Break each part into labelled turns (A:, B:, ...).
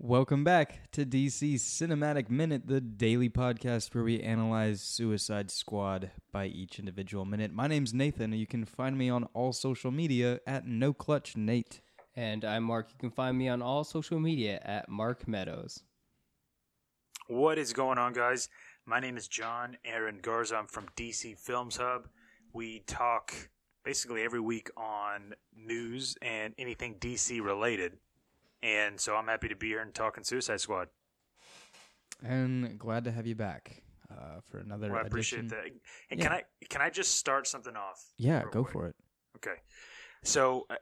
A: Welcome back to DC Cinematic Minute, the daily podcast where we analyze Suicide Squad by each individual minute. My name's Nathan, and you can find me on all social media at No Clutch Nate.
B: And I'm Mark. You can find me on all social media at Mark Meadows.
C: What is going on, guys? My name is John Aaron Garza. I'm from DC Films Hub. We talk basically every week on news and anything DC related. And so I'm happy to be here and talking Suicide Squad.
A: And glad to have you back uh, for another.
C: Well, I appreciate
A: edition.
C: that. And
A: Yeah.
C: can I can I just start something off?
A: Yeah, go
C: quick?
A: for it.
C: Okay. So uh,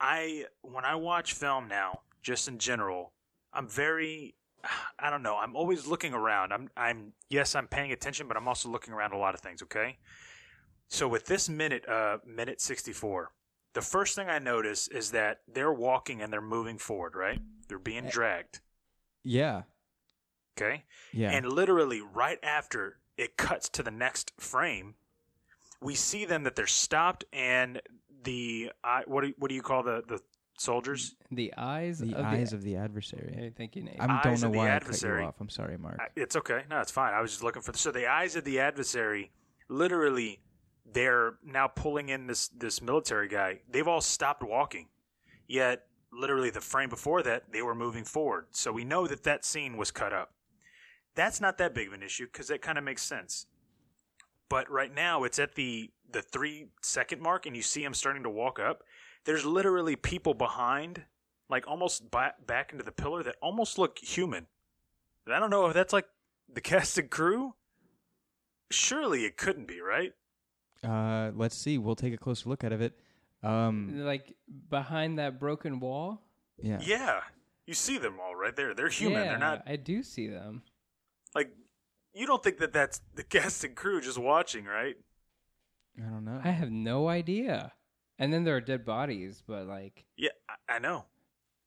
C: I when I watch film now, just in general, I'm very I don't know, I'm always looking around. I'm I'm yes, I'm paying attention, but I'm also looking around a lot of things, okay? So with this minute uh minute 64, the first thing I notice is that they're walking and they're moving forward, right? They're being eh, dragged,
A: Yeah,
C: okay?
A: yeah.
C: And literally right after it cuts to the next frame, we see them that they're stopped and the I what do, what do you call the the soldiers?
B: The eyes
A: the
B: of
A: eyes
B: the.
A: of the adversary.
B: Hey, thank you, Nate.
A: I don't
C: eyes
A: know
C: of the
A: why I cut you off. I'm sorry, Mark.
C: I- It's okay. No, it's fine. I was just looking for the, so the eyes of the adversary literally they're now pulling in this this military guy. They've all stopped walking. Yet literally the frame before that they were moving forward. So we know that that scene was cut up. That's not that big of an issue cuz that kind of makes sense. But right now it's at the the 3 second mark and you see him starting to walk up. There's literally people behind like almost ba- back into the pillar that almost look human. I don't know if that's like the cast and crew. Surely it couldn't be, right?
A: Uh, let's see. We'll take a closer look at of it. Um,
B: like behind that broken wall.
A: yeah.
C: Yeah. You see them all right there. They're human.
B: Yeah,
C: They're not
B: I do see them.
C: like you don't think that that's the cast and crew just watching, right?
A: I don't know.
B: I have no idea. And then there are dead bodies, but like,
C: Yeah, I, I know.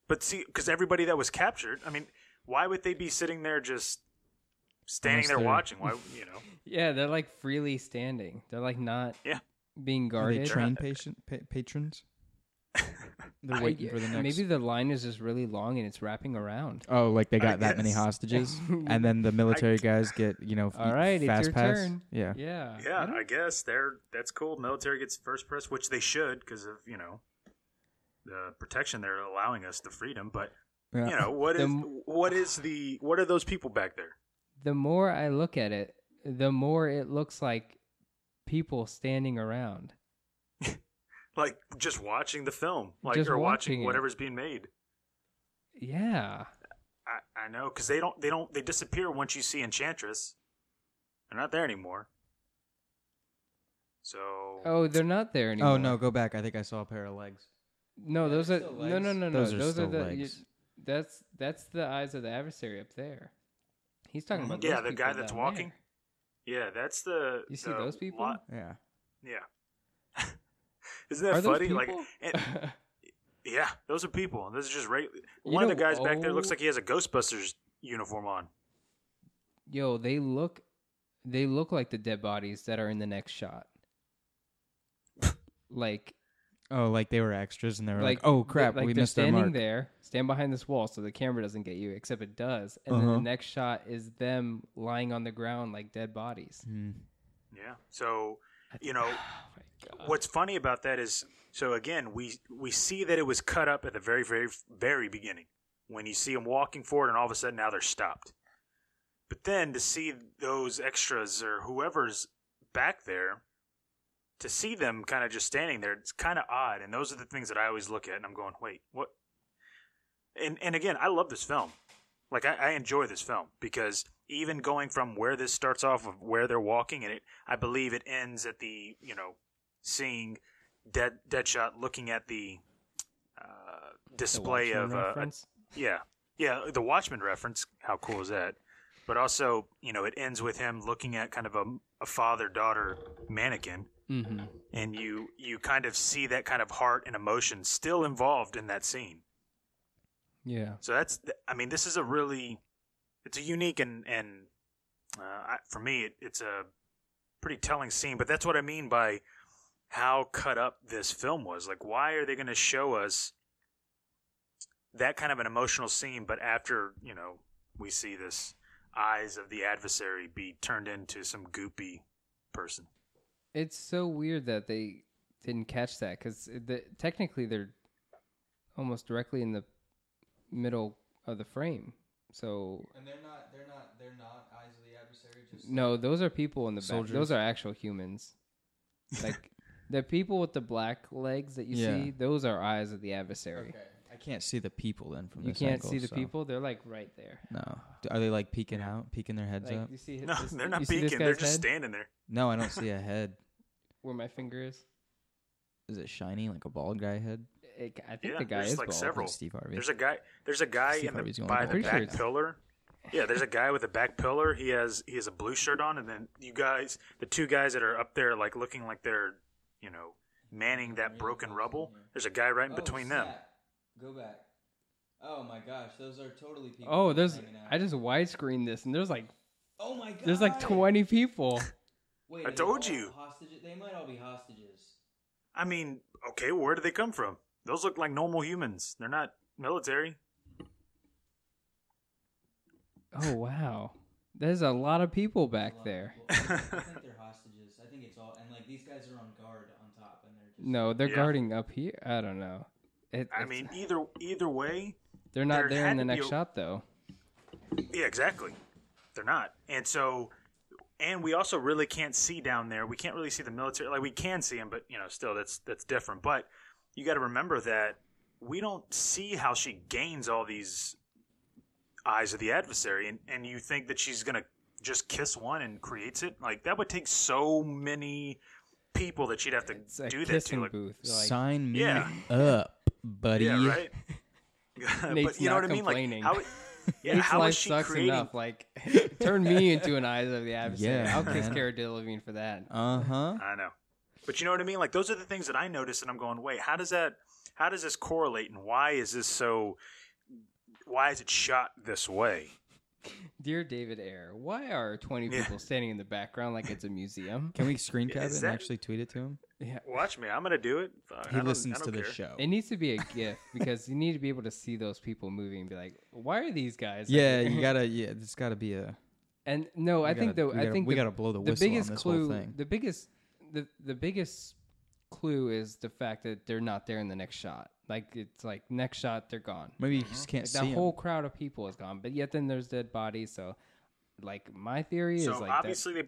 C: But see, because everybody that was captured, I mean, why would they be sitting there just standing there watching? Why, you know?
B: yeah, they're like freely standing. They're like not
C: Yeah.
B: being
A: Are they
B: guarded.
A: trained patient pa- patrons? They're
B: I-
A: waiting for the next.
B: Maybe the line is just really long and it's wrapping around.
A: Oh, like they
C: I
A: got that many hostages, and then the military guys get you know
B: All right, it's your
A: pass.
B: turn.
A: Yeah.
B: Yeah. I
C: Yeah,
B: don't-
C: I guess they're that's cool. Military gets first press, which they should because of you know the protection they're allowing us, the freedom. But
A: Yeah.
C: you know what
B: the,
C: is what is the what are those people back there?
B: The more I look at it, the more it looks like people standing around.
C: Like just watching the film, like
B: Just
C: or
B: watching
C: watching whatever's being made.
B: Yeah.
C: I, I know because they don't they don't they disappear once you see Enchantress. They're not there anymore. So
B: Oh, they're not there oh, anymore.
A: Oh no, go back. I think I saw a pair of legs.
B: No, those are
A: still
B: no, no, no, no.
A: Those
B: Those
A: are
B: are,
A: still
B: the.
A: legs.
B: you- that's that's the eyes of the adversary up there. He's talking about
C: Mm-hmm. Yeah,
B: those
C: the guy that's walking?
B: there.
C: yeah, that's the
B: You see
C: the
B: those people?
C: lot-
A: Yeah.
C: yeah. Isn't that
B: Are those
C: funny? Like, and- yeah, those are people. This is just right.
B: You
C: One of the
B: know,
C: guys back there looks
B: oh-
C: like he has a Ghostbusters uniform on.
B: Yo, they look, they look like the dead bodies that are in the next shot. like,
A: Oh, like they were extras, and they were like,
B: like,
A: "Oh
B: they-
A: crap,
B: like
A: we
B: they're
A: missed our
B: standing
A: mark."
B: there, stand behind this wall so the camera doesn't get you, except it does. And then
A: Uh-huh.
B: the next shot is them lying on the ground like dead bodies.
A: Hmm.
C: Yeah. So you know
B: Oh my god.
C: what's funny about that is so again we we see that it was cut up at the very very very beginning when you see them walking forward and all of a sudden now they're stopped. But then to see those extras or whoever's back there to see them kind of just standing there it's kind of odd and those are the things that I always look at and I'm going wait what? And and again I love this film. Like I, I enjoy this film because even going from where this starts off of where they're walking and it I believe it ends at the you know seeing dead Deadshot looking at the uh, display
B: Watchmen
C: of uh, a, yeah. Yeah the Watchmen reference how cool is that? But also you know it ends with him looking at kind of a, a father daughter mannequin
B: Mhm.
C: and you you kind of see that kind of heart and emotion still involved in that scene
B: Yeah.
C: so that's, I mean, this is a really, it's a unique and and uh, I, for me, it, it's a pretty telling scene. But that's what I mean by how cut up this film was. Like, why are they going to show us that kind of an emotional scene, but after you know we see this eyes of the adversary be turned into some goopy person.
B: It's so weird that they didn't catch that because the, technically they're almost directly in the middle of the frame. So
A: And they're not. They're not. They're not eyes of the adversary. Just
B: no, those are people in the back.
A: Soldiers.
B: Those are actual humans. Like the people with the black legs that you
A: Yeah.
B: see, those are eyes of the adversary.
A: Okay. I can't see the people then from this side.
B: You
A: this
B: can't
A: angle,
B: see the
A: so-
B: people; they're like right there.
A: No. Are they like peeking out, peeking their heads
B: Like
A: up?
B: you see,
C: No,
B: this-
C: they're not
B: see this
C: peeking. They're
B: guy's
C: just
B: head?
C: standing there.
A: No, I don't see a head.
B: where my finger is.
A: Is it shiny like a bald guy head?
B: It, I think
C: Yeah,
B: the guy
C: there's
B: is
C: like
B: bald.
C: several.
A: Like Steve Harvey.
C: There's a guy. There's a guy
A: Steve
C: in
A: Harvey's
C: the
A: the
C: by
A: only
C: the
B: Pretty sure
C: back
B: it's-
C: pillar. Yeah, there's a guy with a back pillar. He has he has a blue shirt on, and then you guys, the two guys that are up there, like looking like they're, you know, manning that broken rubble. There's a guy right in oh, between them.
A: Go back. Oh my gosh, those are totally people.
B: Oh, there's. I just widescreen this, and there's like
A: Oh my god.
B: there's like 20 people.
A: Wait,
C: I told
A: all
C: you.
A: Hostages. They might all be hostages.
C: I mean, okay, where do they come from? Those look like normal humans. They're not military.
B: Oh wow, there's a lot of people back
A: Well,
B: there.
A: well, I think they're hostages. I think it's all and like these guys are on guard on top, and they're just
B: No, they're
C: Yeah.
B: guarding up here. I don't know. It,
C: I mean, either either way,
B: they're not
C: there
B: there in the next
C: a-
B: shot though.
C: Yeah, exactly. They're not. And so, and we also really can't see down there. We can't really see the military. Like we can see them, but you know, still that's that's different. But you got to remember that we don't see how she gains all these eyes of the adversary, and and you think that she's gonna just kiss one and creates it. Like that would take so many people that she'd have to
B: It's a
C: do that to. Like,
B: booth. Like,
A: Sign me
C: Yeah.
A: up, buddy.
C: yeah, right.
B: Nate's
C: but you know
B: not
C: what I mean? Like how? Yeah,
B: Nate's
C: how
B: life
C: is she
B: sucks
C: creating?
B: enough. Like, turn me into an eyes of the adversary.
A: Yeah,
B: I'll kiss
A: man.
B: Cara Delevingne for that.
A: Uh huh.
C: I know. But you know what I mean? Like those are the things that I notice, and I'm going, wait, how does that how does this correlate and why is this so why is it shot this way?
B: Dear David Ayer, why are 20
C: Yeah.
B: people standing in the background like it's a museum?
A: Can we screen cap it
C: Is
A: and actually tweet it to him?
B: Yeah.
C: Watch me, I'm gonna do it. Fuck,
A: He
C: don't-
A: listens to
C: don't
A: the show.
B: It needs to be a GIF because you need to be able to see those people moving and be like, why are these guys?
A: Yeah,
B: like-
A: you gotta. Yeah, there's gotta be a.
B: And no,
A: we
B: I think
A: gotta-
B: though, I think
A: we gotta blow the
B: the
A: whistle on
B: biggest
A: this
B: clue,
A: whole thing.
B: the biggest, the the biggest clue is the fact that they're not there in the next shot. Like it's like next shot they're gone.
A: Maybe you just can't
B: Like,
A: see
B: that
A: 'em.
B: whole crowd of people is gone, but yet then there's dead bodies. So, like my theory
C: So
B: is like
C: obviously they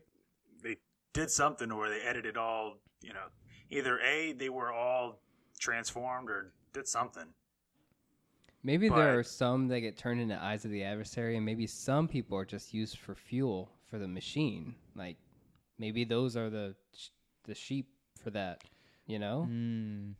C: they did something where they edited all, you know, either A, they were all transformed or did something.
B: that maybe there
C: but-
B: are some that get turned into eyes of the adversary, and maybe some people are just used for fuel for the machine. Like maybe those are the sh- the sheep for that, you know.
A: Mm.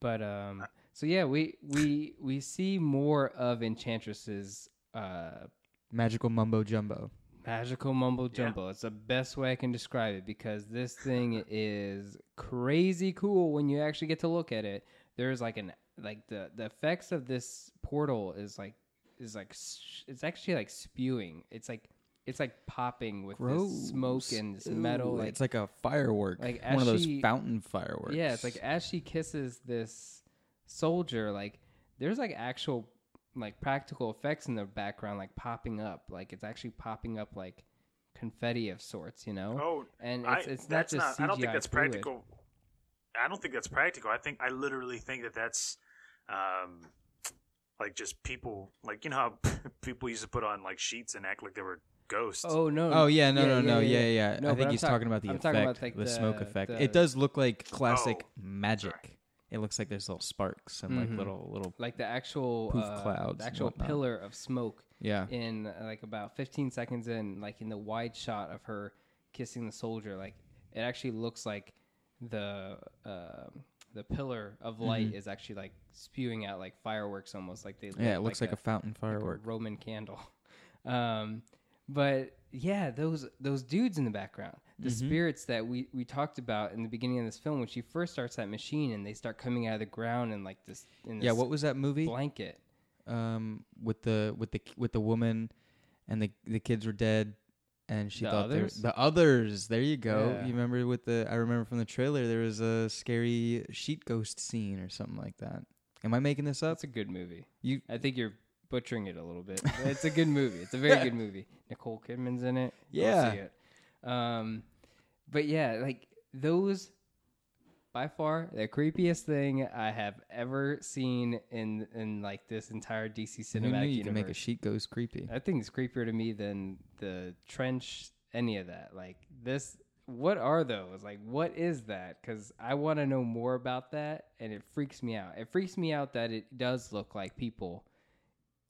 B: But um, so yeah, we we we see more of Enchantress's uh
A: Magical mumbo jumbo.
B: magical mumbo jumbo. It's the best way I can describe it because this thing is crazy cool when you actually get to look at it. There's like an like the the effects of this portal is like is like it's actually like spewing. It's like it's like popping with this smoke and this metal. Like
A: it's like a firework.
B: like,
A: one of those fountain fireworks.
B: Yeah, it's like as she kisses this soldier, like there's like actual like practical effects in the background, like popping up. Like it's actually popping up like confetti of sorts, you know?
C: Oh,
B: and
C: I,
B: it's it's not
C: that's
B: just
C: not. I don't think that's
B: fluid.
C: practical. I don't think that's practical. I think I literally think that that's, um, like just people like you know how people used to put on like sheets and act like they were ghosts.
B: Oh no!
A: Oh yeah, no, no, no, yeah, yeah.
B: No,
A: I
B: but
A: think
B: I'm
A: he's
B: talk-
A: talking about the
B: I'm
A: effect,
B: about, like,
A: the,
B: the-
A: smoke effect.
B: the-
A: It does look like classic
C: Oh,
A: magic. It looks like there's little sparks and like
B: Mhm.
A: little little.
B: like the actual
A: Poof
B: uh,
A: clouds
B: the
A: and
B: actual
A: whatnot.
B: pillar of smoke
A: Yeah,
B: in uh, like about 15 seconds in, like in the wide shot of her kissing the soldier, like it actually looks like the um the pillar of light is actually like spewing out like fireworks, almost like they
A: Mm-hmm. yeah. It looks like, a, fountain
B: like a
A: firework.
B: Roman candle. Um, but yeah, those those dudes in the background, the
A: Mm-hmm.
B: spirits that we we talked about in the beginning of this film, when she first starts that machine and they start coming out of the ground and like this. In this
A: yeah, what was that movie?
B: blanket?
A: Um, with the with the with the woman, and the the kids were dead, and she
B: The
A: thought they were,
B: Others?
A: the others. There you go.
B: Yeah.
A: You remember with the? I remember from the trailer there was a scary sheet ghost scene or something like that. Am I making this up?
B: That's a good movie.
A: You
B: I think you're butchering it a little bit. it's a good movie. It's a very good movie. Nicole Kidman's in it.
A: Yeah.
B: see it. Um, but yeah, like those by far the creepiest thing I have ever seen in in like this entire DC cinematic
A: you
B: universe.
A: can make a sheet ghost creepy.
B: I think it's creepier to me than the trench, any of that. Like this, what are those? Like, what is that? Because I want to know more about that, and it freaks me out. It freaks me out that it does look like people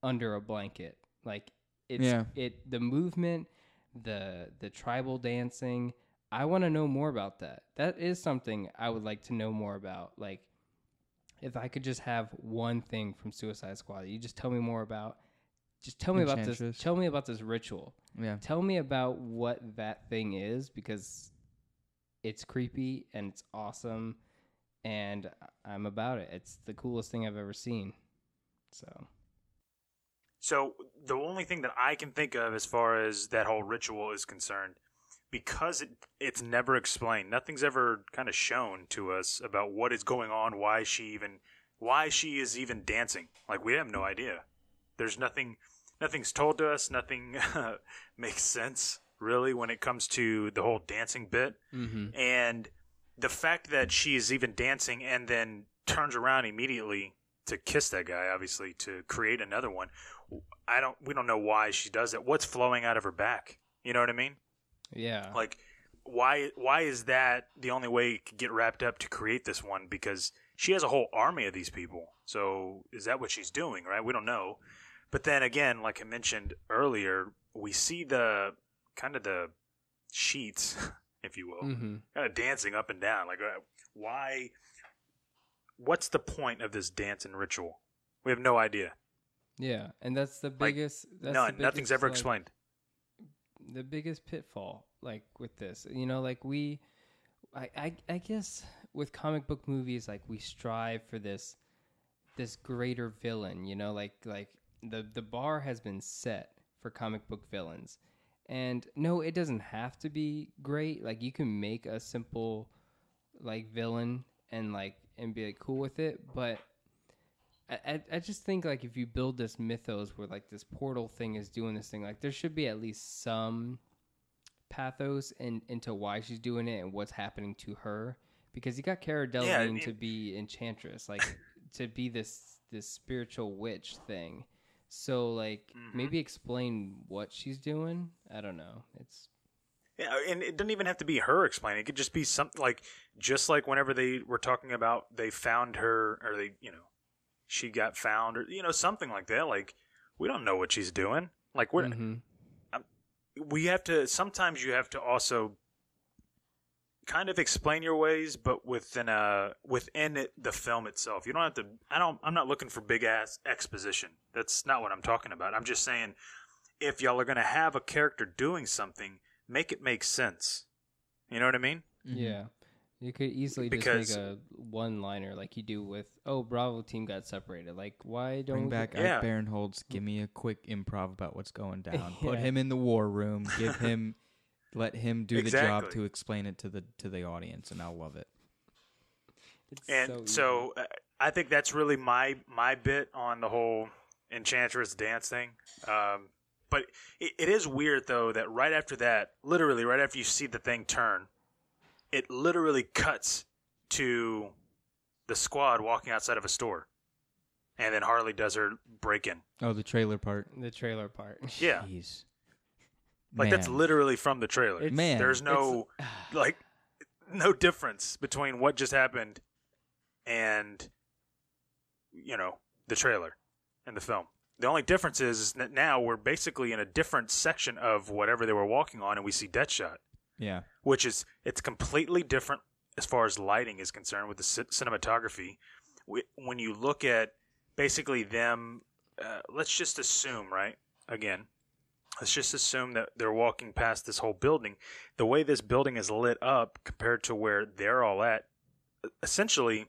B: under a blanket. Like it's
A: Yeah.
B: it the movement, the the tribal dancing. I want to know more about that. That is something I would like to know more about. Like, if I could just have one thing from Suicide Squad, you just tell me more about. Just tell me about this. Tell me about this ritual.
A: Yeah.
B: Tell me about what that thing is because it's creepy and it's awesome, and I'm about it. It's the coolest thing I've ever seen. So
C: So the only thing that I can think of as far as that whole ritual is concerned, because it it's never explained. Nothing's ever kind of shown to us about what is going on, why she even why she is even dancing. Like we have no idea. There's nothing nothing's told to us, nothing makes sense really when it comes to the whole dancing bit.
B: mm-hmm.
C: And the fact that she is even dancing and then turns around immediately to kiss that guy, obviously to create another one. I don't. We don't know why she does it. What's flowing out of her back? You know what I mean?
B: Yeah,
C: Like, why? Why is that the only way it could get wrapped up to create this one? Because she has a whole army of these people. So is that what she's doing? Right? We don't know. But then again, like I mentioned earlier, we see the kind of the sheets, if you will,
B: mm-hmm.
C: kind of dancing up and down. Like, uh, why? What's the point of this dance and ritual? We have no idea.
B: yeah, and that's the biggest. that's the
C: None. Nothing's ever
B: like,
C: explained.
B: The biggest pitfall like with this. You know like we I, I i guess with comic book movies like we strive for this this greater villain you know? Like like the the bar has been set for comic book villains. And no it doesn't have to be great. Like you can make a simple like villain and like and be like cool with it but I, I, I just think like if you build this mythos where like this portal thing is doing this thing, like there should be at least some pathos in, into why she's doing it and what's happening to her. Because you got Cara Delevingne
C: it-
B: to be Enchantress, like to be this this spiritual witch thing. So like
C: Mhm.
B: maybe explain what she's doing. I don't know. It's
C: Yeah, and it doesn't even have to be her explaining. It could just be something like, just like whenever they were talking about they found her, or they, you know, she got found, or you know, something like that. Like, we don't know what she's doing. Like, we're
B: Mhm.
C: we have to. Sometimes you have to also kind of explain your ways, but within a within it, the film itself. You don't have to. I don't. I'm not looking for big ass exposition. That's not what I'm talking about. I'm just saying, if y'all are gonna have a character doing something, make it make sense. You know what I mean?
A: Mhm.
B: Yeah. You could easily
C: Because-
B: just make a one liner like you do with oh Bravo team got separated. Like why don't
A: Bring
B: we
A: back
C: Yeah.
A: Ike Barinholtz. Give me a quick improv about what's going down. Put him in the war room. Give him, let him do the job to explain it to the to the audience, and I'll love it.
B: It's
C: And
B: easy.
C: so, uh, I think that's really my my bit on the whole enchantress dance thing. Um, but it, it is weird though that right after that, literally right after you see the thing turn, it literally cuts to the squad walking outside of a store, and then Harley does her break in.
A: Oh, the trailer part.
B: the trailer part.
C: Yeah,
A: Jeez.
C: like that's literally from the trailer.
B: It's-
A: Man.
C: There's no like no difference between what just happened and you know the trailer and the film. The only difference is, is that now we're basically in a different section of whatever they were walking on, and we see Deadshot,
A: Yeah.
C: which is it's completely different as far as lighting is concerned with the ci- cinematography. When you look at basically them, uh, let's just assume, right? Again, let's just assume that they're walking past this whole building. The way this building is lit up compared to where they're all at, essentially,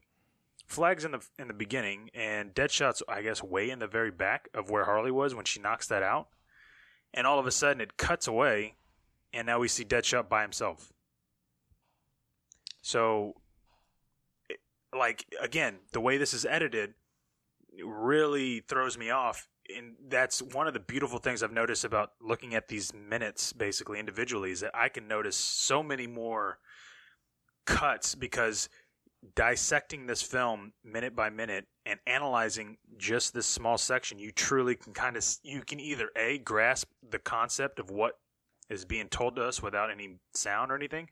C: flags in the in the beginning and Deadshot's, I guess, way in the very back of where Harley was when she knocks that out, and all of a sudden it cuts away, and now we see Deadshot by himself. So, like again, the way this is edited, really throws me off, and that's one of the beautiful things I've noticed about looking at these minutes, basically individually, is that I can notice so many more cuts because dissecting this film minute by minute and analyzing just this small section, you truly can kind of you can either a grasp the concept of what is being told to us without any sound or anything,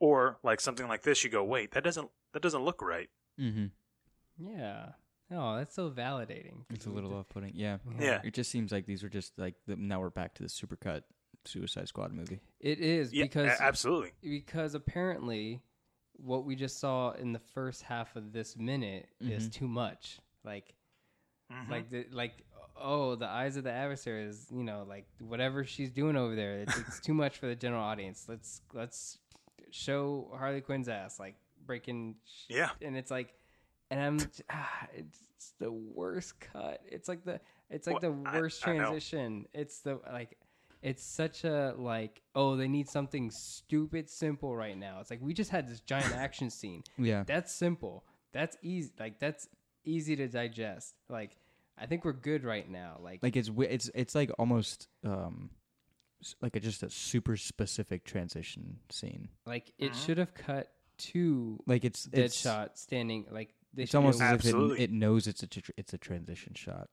C: or like something like this, you go, wait, that doesn't that doesn't look right.
A: Mm-hmm.
B: Yeah. Oh, that's so validating.
A: It's a little off-putting. Yeah.
C: Yeah.
A: It just seems like these are just like the, now we're back to the supercut Suicide Squad movie.
B: It is
C: Yeah,
B: because
C: a- absolutely.
B: because apparently what we just saw in the first half of this minute is too much. Like
C: Mhm.
B: like the like oh the eyes of the adversary is you know like whatever she's doing over there it's, it's too much for the general audience. Let's let's show Harley Quinn's ass like breaking sh-
C: Yeah.
B: and it's like and I'm ah, it's the worst cut. It's like the it's like
C: Well,
B: the worst
C: I know.
B: transition. It's the like it's such a like oh they need something stupid simple right now. It's like we just had this giant action scene.
A: Yeah.
B: That's simple. That's easy. Like that's easy to digest. Like I think we're good right now. Like,
A: Like it's wi- it's it's like almost um s- like a, just a super specific transition scene.
B: like it
C: Uh-huh.
B: should have cut to
A: Like it's it's
B: Deadshot standing like they
A: It's
B: should
A: almost
B: have-
A: as if it,
C: Absolutely.
A: it knows it's a tr- it's a transition shot.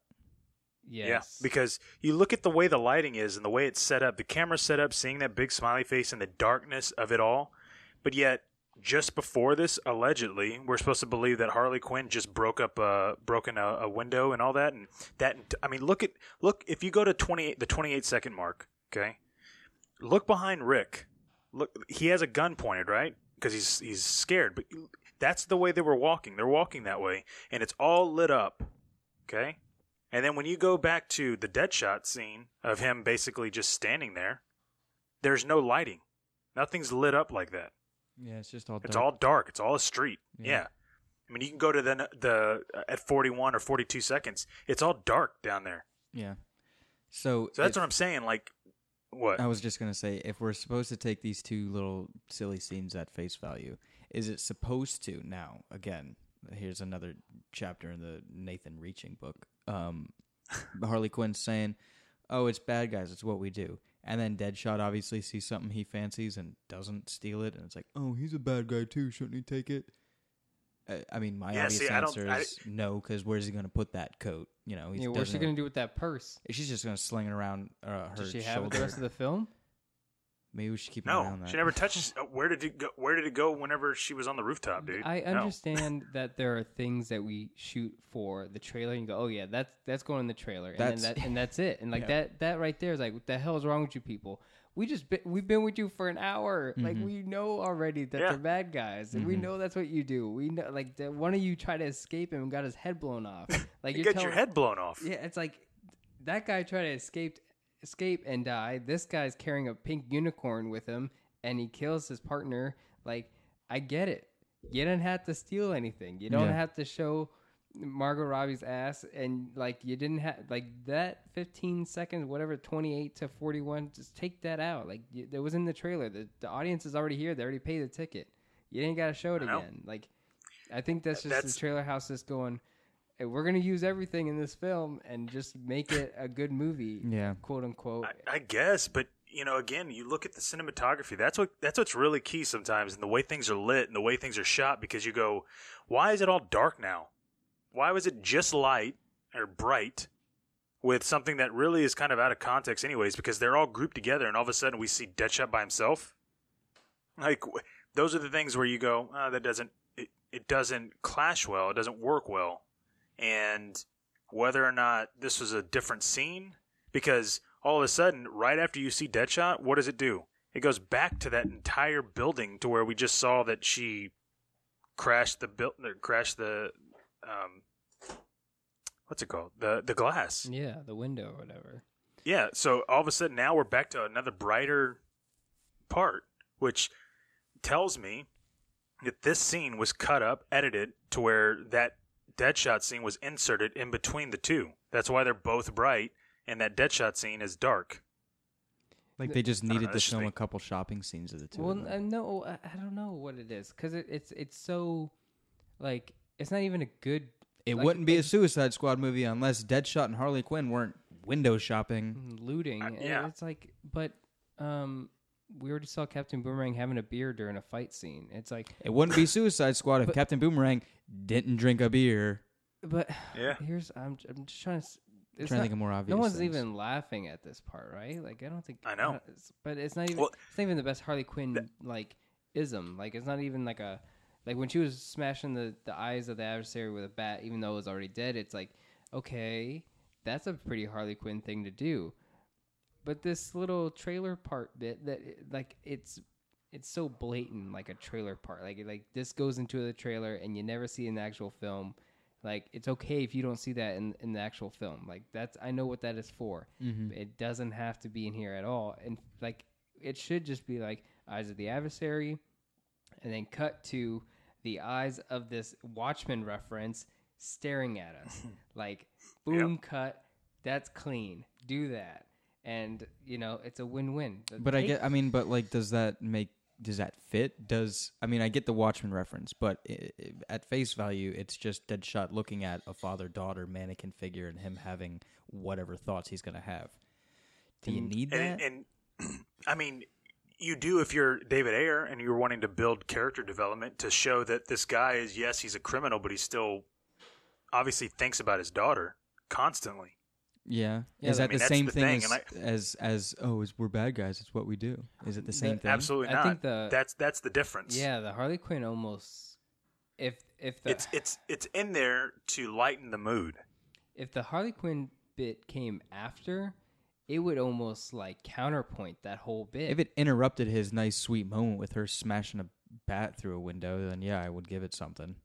B: yes.
C: Yeah, because you look at the way the lighting is and the way it's set up, the camera's set up, seeing that big smiley face and the darkness of it all, but yet just before this, allegedly, we're supposed to believe that Harley Quinn just broke up, uh, broken a, a window and all that, and that. I mean, look at look if you go to twenty eight, the twenty eight second mark, okay, look behind Rick. Look, he has a gun pointed, right? Because he's he's scared, but that's the way they were walking. They're walking that way, and it's all lit up, okay. And then when you go back to the Deadshot scene of him basically just standing there, there's no lighting. Nothing's lit up like that.
A: Yeah, it's just all
C: It's all dark. It's all a street.
A: Yeah.
C: Yeah. I mean, you can go to the the uh, at 41 or 42 seconds. It's all dark down there.
A: yeah. So
C: So that's
A: if-
C: what I'm saying. Like, what?
A: I was just gonna say, if we're supposed to take these two little silly scenes at face value, is it supposed to now? Again, here's another chapter in the Nathan Reaching book. Um, Harley Quinn saying, "Oh, it's bad guys. It's what we do." And then Deadshot obviously sees something he fancies and doesn't steal it, and it's like, "Oh, he's a bad guy too. Shouldn't he take it?" Uh, I mean, my
C: Yeah,
A: obvious
C: see, I don't-
A: answer
C: I-
A: is no, because where's he going to put that coat? You know, he
B: Yeah, what's she
A: doesn't-
B: gonna do with that purse?
A: She's just going to sling it around uh, her
B: Does she have
A: shoulder.
B: it the rest of the film?
A: Maybe we should keep an eye
C: no,
A: on that.
C: she never touches. uh, Where did it go? Where did it go? Whenever she was on the rooftop, dude.
B: I
C: No.
B: understand that there are things that we shoot for the trailer and go, oh yeah, that's that's going in the trailer, and
A: That's-
B: then that and that's it, and like
A: Yeah.
B: that that right there is like, what the hell is wrong with you people? We just been, we've been with you for an hour, like
A: Mhm.
B: we know already that
C: Yeah.
B: they're bad guys, and we
A: Mhm.
B: know that's what you do. We know like the, one of you tried to escape him and got his head blown off. Like
C: you
B: you're
C: get your
B: telling-
C: head blown off.
B: Yeah, it's like that guy tried to escape escape and die. This guy's carrying a pink unicorn with him and he kills his partner. Like, I get it. You don't have to steal anything. You don't
A: Yeah.
B: have to show Margot Robbie's ass and like you didn't have like that 15 seconds whatever 28 to 41 just take that out like y- it was in the trailer the, the audience is already here they already paid the ticket you didn't got to show it again like i think that's uh, just
C: That's-
B: the trailer house just going "Hey, we're gonna use everything in this film and just make it a good movie,
A: Yeah.
B: quote unquote.
C: I, I guess, but you know, again, you look at the cinematography. That's what that's what's really key sometimes, and the way things are lit and the way things are shot. Because you go, why is it all dark now? Why was it just light or bright with something that really is kind of out of context, anyways? Because they're all grouped together, and all of a sudden we see Deadshot by himself. Like those are the things where you go, oh, that doesn't it, it doesn't clash well. It doesn't work well, and whether or not this was a different scene because all of a sudden, right after you see Deadshot, what does it do? It goes back to that entire building to where we just saw that she crashed the build, crashed the, um, what's it called? The the glass.
B: Yeah, the window or whatever.
C: Yeah. So all of a sudden, now we're back to another brighter part, which tells me that this scene was cut up, edited to where that Deadshot scene was inserted in between the two. That's why they're both bright, and that Deadshot scene is dark.
A: Like they just needed
C: know,
A: to
C: that's
A: film a couple shopping scenes of the two.
B: Well,
A: of them.
B: no, I, I don't know what it is because it, it's it's so like it's not even a good
A: It
B: Like-
A: wouldn't be a Suicide Squad movie unless Deadshot and Harley Quinn weren't window shopping.
B: looting.
C: Uh,
B: and
C: yeah.
B: It's like, but um, we already saw Captain Boomerang having a beer during a fight scene. It's like,
A: It wouldn't be Suicide Squad if
B: But-
A: Captain Boomerang didn't drink a beer.
B: but
C: Yeah.
B: here's I'm I'm just trying to. s- It's
A: trying to
B: not,
A: think of more obvious.
B: no one's
A: things.
B: even laughing at this part, right? Like I don't think
C: I know.
B: it's- but it's not even.
C: Well-
B: it's not even the best Harley Quinn like ism. Like it's not even like a like when she was smashing the the eyes of the adversary with a bat, even though it was already dead. It's like okay, that's a pretty Harley Quinn thing to do. But this little trailer part bit that like it's it's so blatant like a trailer part. Like like this goes into the trailer and you never see the actual film. Like it's okay if you don't see that in, in the actual film. Like that's i know what that is for.
A: Mhm.
B: it doesn't have to be in here at all. And like it should just be like eyes of the adversary and then cut to the eyes of this Watchmen reference staring at us. Like boom cut. That's clean. Do that and you know it's a win-win
A: But I get. I mean, but like, does that make? Does that fit? Does I mean, I get the Watchmen reference, but i i at face value, it's just Deadshot looking at a father-daughter mannequin figure and him having whatever thoughts he's gonna have. Do you need that?
C: And, and I mean, you do if you're David Ayer and you're wanting to build character development to show that this guy is yes, he's a criminal, but he still obviously thinks about his daughter constantly.
A: Yeah.
B: Yeah,
A: Is
B: I
A: that
C: mean,
A: the same
C: the
A: thing
C: thing,
A: as, as as oh, is we're bad guys? It's what we do. Is it the same
B: The-
A: thing?
C: Absolutely not.
B: I think the-
C: that's that's the difference.
B: Yeah, the Harley Quinn almost if if the
C: It's it's it's in there to lighten the mood.
B: if the Harley Quinn bit came after, it would almost like counterpoint that whole bit.
A: If it interrupted his nice, sweet moment with her smashing a bat through a window, then yeah, I would give it something.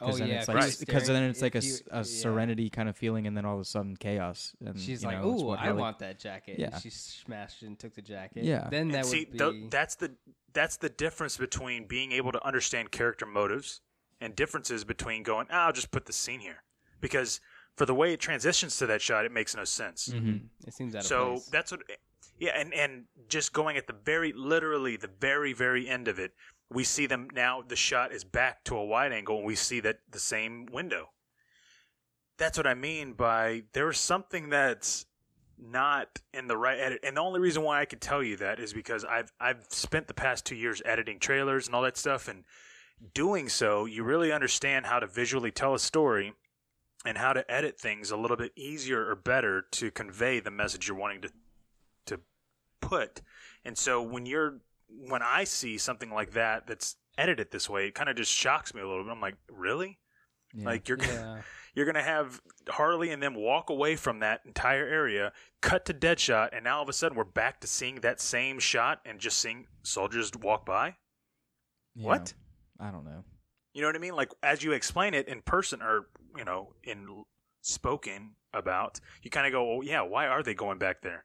B: Oh
A: then
B: yeah,
A: it's like
B: he
A: because then it's like a,
B: if
A: s-
B: you-
A: a
B: yeah.
A: serenity kind of feeling, and then all of a sudden chaos. And
B: She's
A: you
B: like,
A: know,
B: "Ooh, I
A: Harley-
B: want that jacket."
A: Yeah.
B: And she smashed and took the jacket.
A: Yeah.
B: Then that
C: and see,
B: would be.
C: tho- that's the that's the difference between being able to understand character motives and differences between going, ah, I'll just put the scene here, because for the way it transitions to that shot, it makes no sense.
A: Mhm.
B: it seems out of place.
C: So
B: place.
C: that's what, yeah, and and just going at the very literally the very very end of it, we see them now. The shot is back to a wide angle, and we see that the same window. That's what I mean by there's something that's not in the right edit, and the only reason why I could tell you that is because I've I've spent the past two years editing trailers and all that stuff, and doing so, you really understand how to visually tell a story and how to edit things a little bit easier or better to convey the message you're wanting to to put. And so when you're when I see something like that that's edited this way, it kind of just shocks me a little bit. I'm like, really?
A: Yeah.
C: Like you're
B: yeah.
C: you're gonna have Harley and them walk away from that entire area, cut to Deadshot, and now all of a sudden we're back to seeing that same shot and just seeing soldiers walk by.
A: Yeah.
C: What?
A: I don't know.
C: You know what I mean? Like as you explain it in person or you know in spoken about, you kind of go, "Oh yeah, why are they going back there?"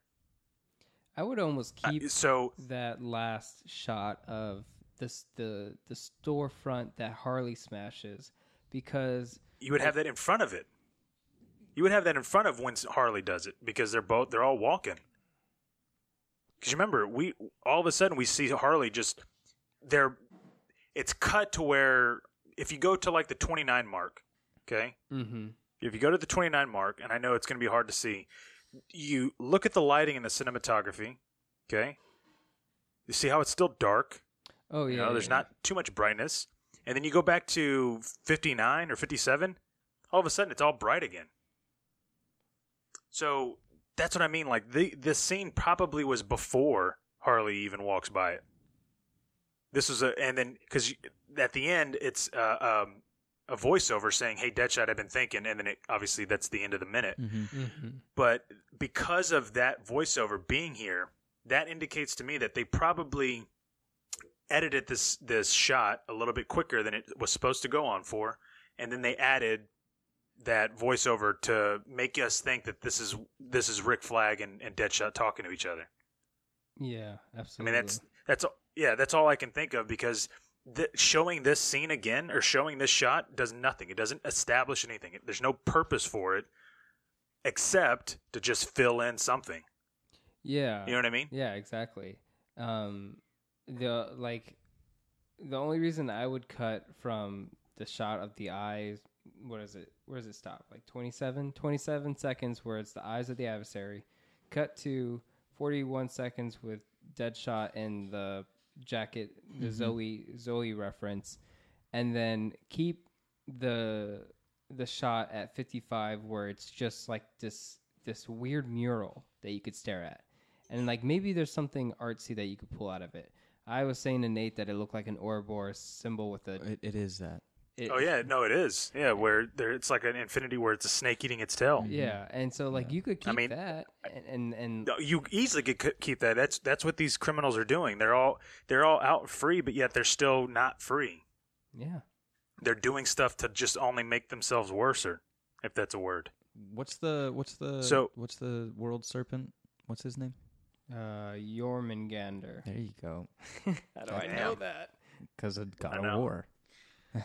B: I would almost
C: Uh,
B: keep
C: so
B: that last shot of this the the storefront that Harley smashes because
C: you would have that in front of it. You would have that in front of when Harley does it because they're both they're all walking. Because remember, we all of a sudden we see Harley just they're it's cut to where if you go to like the 29 mark, okay?
B: mm-hmm.
C: If you go to the 29 mark, and I know it's going to be hard to see, you look at the lighting and the cinematography, okay? You see how it's still dark.
B: Oh
C: You
B: yeah.
C: know, there's
B: yeah.
C: not too much brightness. And then you go back to 59 or 57, all of a sudden it's all bright again. So that's what I mean. Like, the, this scene probably was before Harley even walks by it. This was a, and then, because at the end, it's uh, um, a voiceover saying, Hey, Deadshot, I've been thinking. And then it, obviously that's the end of the minute
A: Mm-hmm.
B: Mm-hmm.
C: but because of that voiceover being here, that indicates to me that they probably edited this this shot a little bit quicker than it was supposed to go on for, and then they added that voiceover to make us think that this is this is Rick Flag and, and Deadshot talking to each other.
B: Yeah, absolutely.
C: I mean that's that's yeah that's all I can think of because th- showing this scene again or showing this shot does nothing. It doesn't establish anything. There's no purpose for it except to just fill in something.
B: yeah.
C: You know what I mean?
B: Yeah, exactly. Um, the like, the only reason I would cut from the shot of the eyes what is it? Where does it stop? Like 27, 27 seconds where it's the eyes of the adversary. Cut to 41 seconds with Deadshot and the jacket, the mm-hmm. Zoe Zoe reference, and then keep the the shot at 55 where it's just like this this weird mural that you could stare at. And like maybe there's something artsy that you could pull out of it. I was saying to Nate that it looked like an Ouroboros symbol with a.
A: It, it is that.
B: It,
C: Oh yeah, no, it is. Yeah, where there it's like an infinity where it's a snake eating its tail.
B: Yeah, and so like you could keep
C: I mean,
B: that, and and, and
C: No, You easily could keep that. That's that's what these criminals are doing. They're all they're all out free, but yet they're still not free.
B: yeah,
C: They're doing stuff to just only make themselves worser, if that's a word.
A: What's the what's the
C: So-
A: what's the world serpent? What's his name?
B: uh, Jormungandr.
A: There you go.
B: How do I know that?
A: Because of God
C: I
A: of
C: know.
A: War.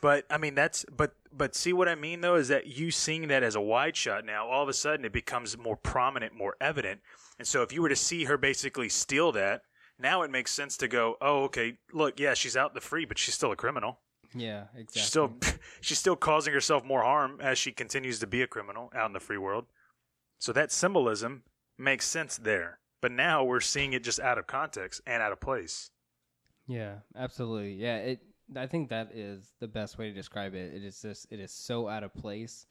C: But I mean, that's but but see what I mean though is that you seeing that as a wide shot now, all of a sudden it becomes more prominent, more evident. And so if you were to see her basically steal that, now it makes sense to go, oh, okay, look, yeah, she's out in the free, but she's still a criminal.
B: Yeah, exactly.
C: She's still she's still causing herself more harm as she continues to be a criminal out in the free world. So that symbolism makes sense there. But now we're seeing it just out of context and out of place.
B: Yeah, absolutely. Yeah, it. I think that is the best way to describe it. It is just it is so out of place,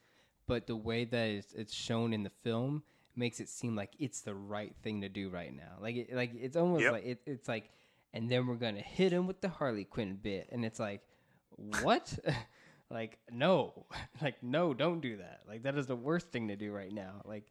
B: but the way that it's, it's shown in the film makes it seem like it's the right thing to do right now. Like it, like it's almost
C: Yep.
B: like it, it's like, and then we're gonna hit him with the Harley Quinn bit, and it's like, what? like no, like no, don't do that. Like that is the worst thing to do right now. Like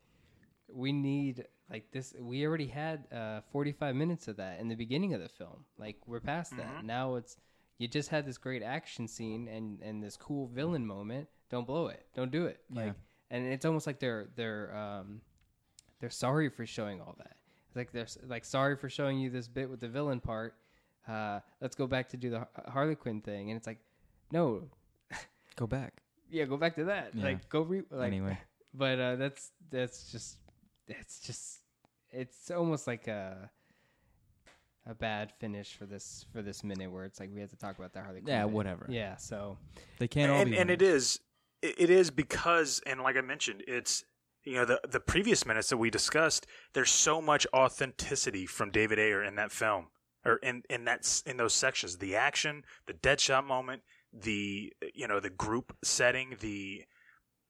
B: we need like this we already had uh 45 minutes of that in the beginning of the film like we're past that now it's you just had this great action scene and and this cool villain moment don't blow it. Don't do it. Like and it's almost like they're they're um they're sorry for showing all that. It's like they're like sorry for showing you this bit with the villain part. Uh let's go back to do the Harley Quinn thing. And it's like no.
A: Go back.
B: yeah go back to that.
A: Yeah.
B: like go re like
A: Anyway.
B: but uh, that's that's just that's just it's almost like a a bad finish for this for this minute where it's like we have to talk about the Harley Quinn.
A: Yeah,
B: bit.
A: whatever.
B: Yeah, so
A: They can't all
C: and,
A: be.
C: and it
A: winners.
C: is it it is because and like i mentioned it's you know the the previous minutes that we discussed there's so much authenticity from david ayer in that film or in in that in those sections the action the dead shot moment the you know the group setting the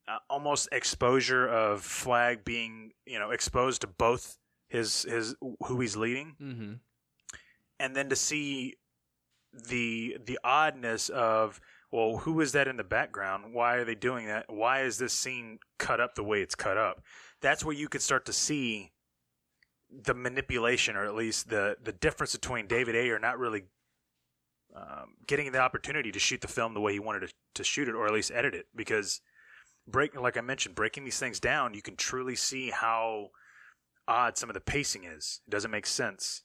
C: uh, almost exposure of flag being you know exposed to both his his who he's leading
B: mm-hmm.
C: And then to see the the oddness of well who is that in the background? Why are they doing that? Why is this scene cut up the way it's cut up? That's where you could start to see the manipulation or at least the the difference between David Ayer not really um, getting the opportunity to shoot the film the way he wanted to, to shoot it or at least edit it because break like I mentioned breaking these things down you can truly see how odd some of the pacing is. It doesn't make sense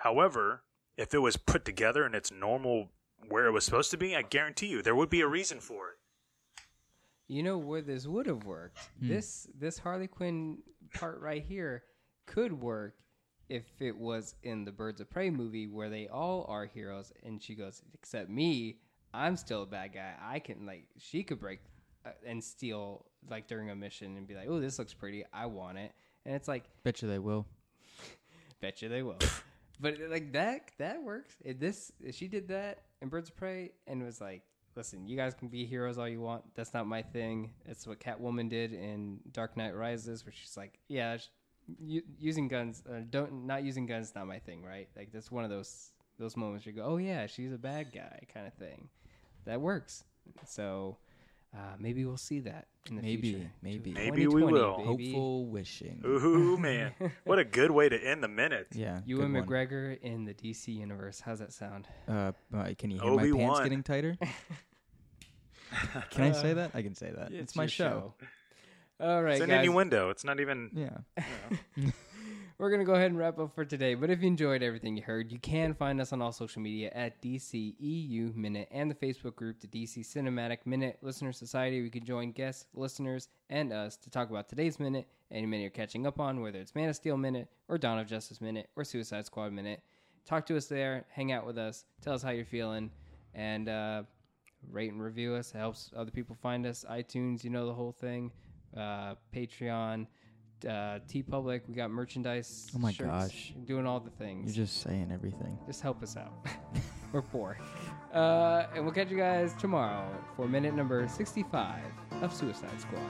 C: However, if it was put together in its normal where it was supposed to be, I guarantee you there would be a reason for it.
B: you know where this would have worked. This this Harley Quinn part right here could work if it was in the Birds of Prey movie where they all are heroes and she goes except me, I'm still a bad guy. I can like she could break uh, and steal like during a mission and be like, "Oh, this looks pretty. I want it." And it's like
A: Bet you they will.
B: Bet you they will. but like that, that works. If this, if she did that in Birds of Prey and was like, "Listen, you guys can be heroes all you want. That's not my thing." It's what Catwoman did in Dark Knight Rises, where she's like, "Yeah, using guns, uh, don't not using guns, not my thing, right?" Like that's one of those those moments you go, "Oh yeah, she's a bad guy," kind of thing. That works. So. Uh, maybe we'll see that
A: Maybe,
B: future.
A: maybe.
C: Maybe we will.
B: baby.
A: Hopeful wishing.
C: Ooh man, what a good way to end the minute.
A: Yeah. you and.
B: McGregor in the DC universe. How's that sound?
A: Uh, uh, can you hear my pants getting tighter? can I say that? I can say that. It's, my
B: your
A: show.
B: All right,
C: It's an
B: guys.
C: innuendo. It's not even.
A: Yeah.
B: We're going to go ahead and wrap up for today. But if you enjoyed everything you heard, you can find us on all social media at DCEU Minute and the Facebook group, the DC Cinematic Minute Listener Society. We can join guests, listeners, and us to talk about today's minute, any minute you're catching up on, whether it's Man of Steel Minute or Dawn of Justice Minute or Suicide Squad Minute. Talk to us there, hang out with us, tell us how you're feeling, and uh, rate and review us. It helps other people find us. iTunes, you know the whole thing. Uh, Patreon, uh, TeePublic. We got merchandise.
A: Oh my
B: shirts,
A: gosh.
B: doing all the things.
A: You're just saying everything.
B: Just help us out. We're poor. Uh, and we'll catch you guys tomorrow for minute number 65 of Suicide Squad.